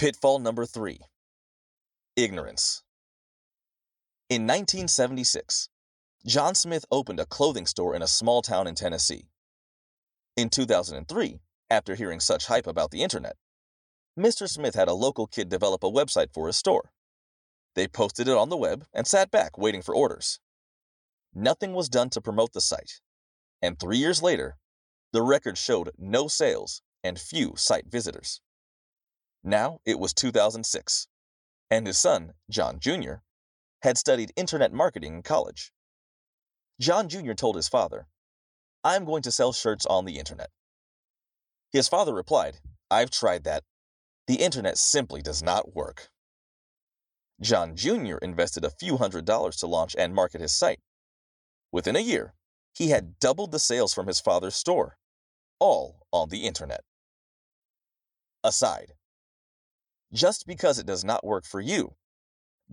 Pitfall number three Ignorance. In 1976, John Smith opened a clothing store in a small town in Tennessee. In 2003, after hearing such hype about the internet, Mr. Smith had a local kid develop a website for his store. They posted it on the web and sat back waiting for orders. Nothing was done to promote the site, and three years later, the record showed no sales and few site visitors. Now it was 2006, and his son, John Jr., had studied internet marketing in college. John Jr. told his father, I'm going to sell shirts on the internet. His father replied, I've tried that. The internet simply does not work. John Jr. invested a few hundred dollars to launch and market his site. Within a year, he had doubled the sales from his father's store, all on the internet. Aside, just because it does not work for you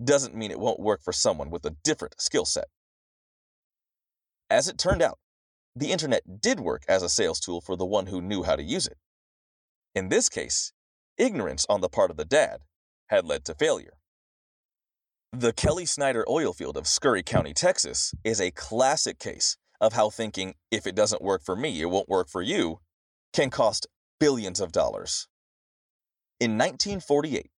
doesn't mean it won't work for someone with a different skill set. As it turned out, the internet did work as a sales tool for the one who knew how to use it. In this case, ignorance on the part of the dad had led to failure. The Kelly Snyder oil field of Scurry County, Texas, is a classic case of how thinking, if it doesn't work for me, it won't work for you, can cost billions of dollars. In 1948,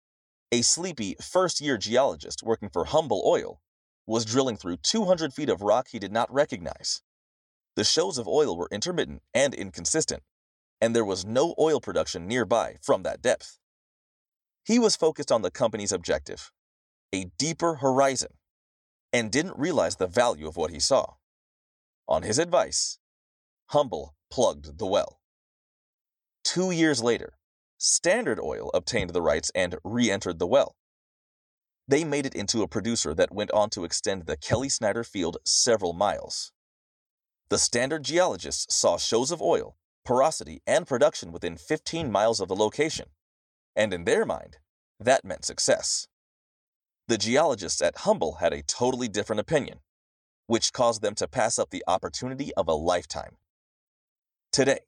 a sleepy first year geologist working for Humble Oil was drilling through 200 feet of rock he did not recognize. The shows of oil were intermittent and inconsistent, and there was no oil production nearby from that depth. He was focused on the company's objective, a deeper horizon, and didn't realize the value of what he saw. On his advice, Humble plugged the well. Two years later, Standard Oil obtained the rights and re entered the well. They made it into a producer that went on to extend the Kelly Snyder field several miles. The standard geologists saw shows of oil porosity, and production within 15 miles of the location, and in their mind, that meant success. The geologists at Humble had a totally different opinion, which caused them to pass up the opportunity of a lifetime. Today,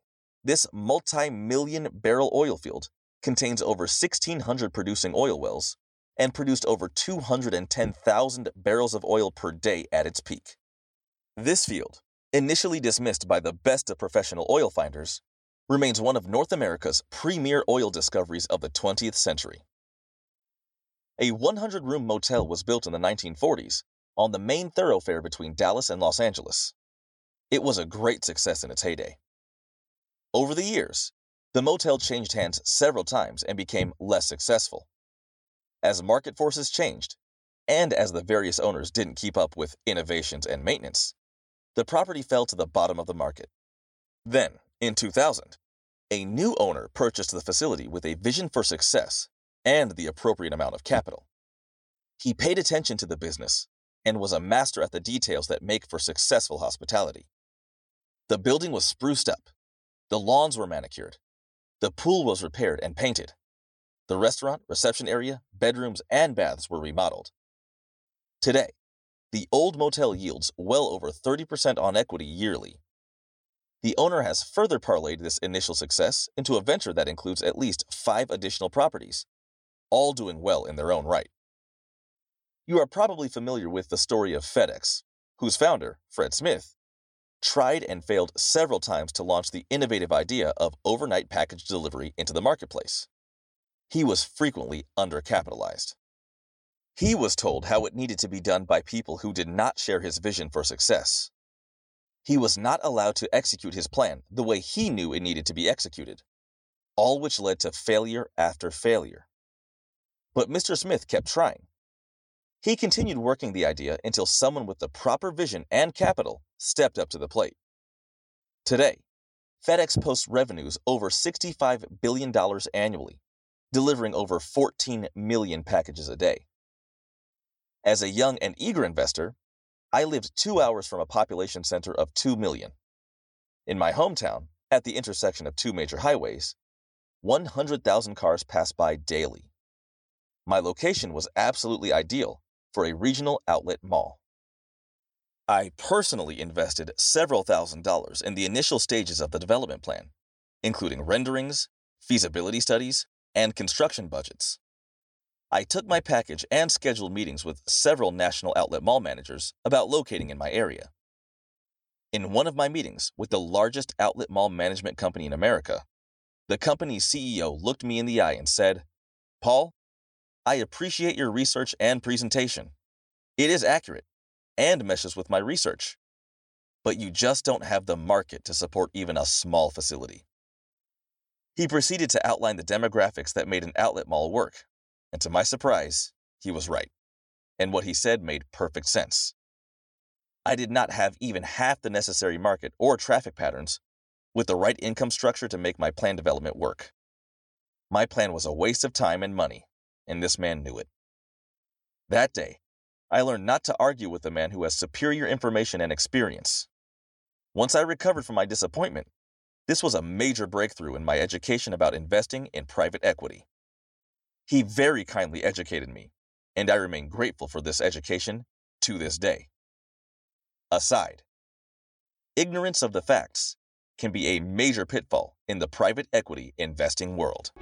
this multi million barrel oil field contains over 1,600 producing oil wells and produced over 210,000 barrels of oil per day at its peak. This field, initially dismissed by the best of professional oil finders, remains one of North America's premier oil discoveries of the 20th century. A 100 room motel was built in the 1940s on the main thoroughfare between Dallas and Los Angeles. It was a great success in its heyday. Over the years, the motel changed hands several times and became less successful. As market forces changed, and as the various owners didn't keep up with innovations and maintenance, the property fell to the bottom of the market. Then, in 2000, a new owner purchased the facility with a vision for success and the appropriate amount of capital. He paid attention to the business and was a master at the details that make for successful hospitality. The building was spruced up, the lawns were manicured, the pool was repaired and painted, the restaurant, reception area, bedrooms, and baths were remodeled. Today, the old motel yields well over 30% on equity yearly. The owner has further parlayed this initial success into a venture that includes at least five additional properties, all doing well in their own right. You are probably familiar with the story of FedEx, whose founder, Fred Smith, tried and failed several times to launch the innovative idea of overnight package delivery into the marketplace. He was frequently undercapitalized. He was told how it needed to be done by people who did not share his vision for success. He was not allowed to execute his plan the way he knew it needed to be executed, all which led to failure after failure. But Mr. Smith kept trying. He continued working the idea until someone with the proper vision and capital stepped up to the plate. Today, FedEx posts revenues over $65 billion annually, delivering over 14 million packages a day. As a young and eager investor, I lived two hours from a population center of 2 million. In my hometown, at the intersection of two major highways, 100,000 cars pass by daily. My location was absolutely ideal for a regional outlet mall. I personally invested several thousand dollars in the initial stages of the development plan, including renderings, feasibility studies, and construction budgets. I took my package and scheduled meetings with several national outlet mall managers about locating in my area. In one of my meetings with the largest outlet mall management company in America, the company's CEO looked me in the eye and said, Paul, I appreciate your research and presentation. It is accurate and meshes with my research. But you just don't have the market to support even a small facility. He proceeded to outline the demographics that made an outlet mall work, and to my surprise, he was right. And what he said made perfect sense. I did not have even half the necessary market or traffic patterns with the right income structure to make my plan development work. My plan was a waste of time and money, and this man knew it. That day, I learned not to argue with a man who has superior information and experience. Once I recovered from my disappointment, this was a major breakthrough in my education about investing in private equity. He very kindly educated me, and I remain grateful for this education to this day. Aside, ignorance of the facts can be a major pitfall in the private equity investing world.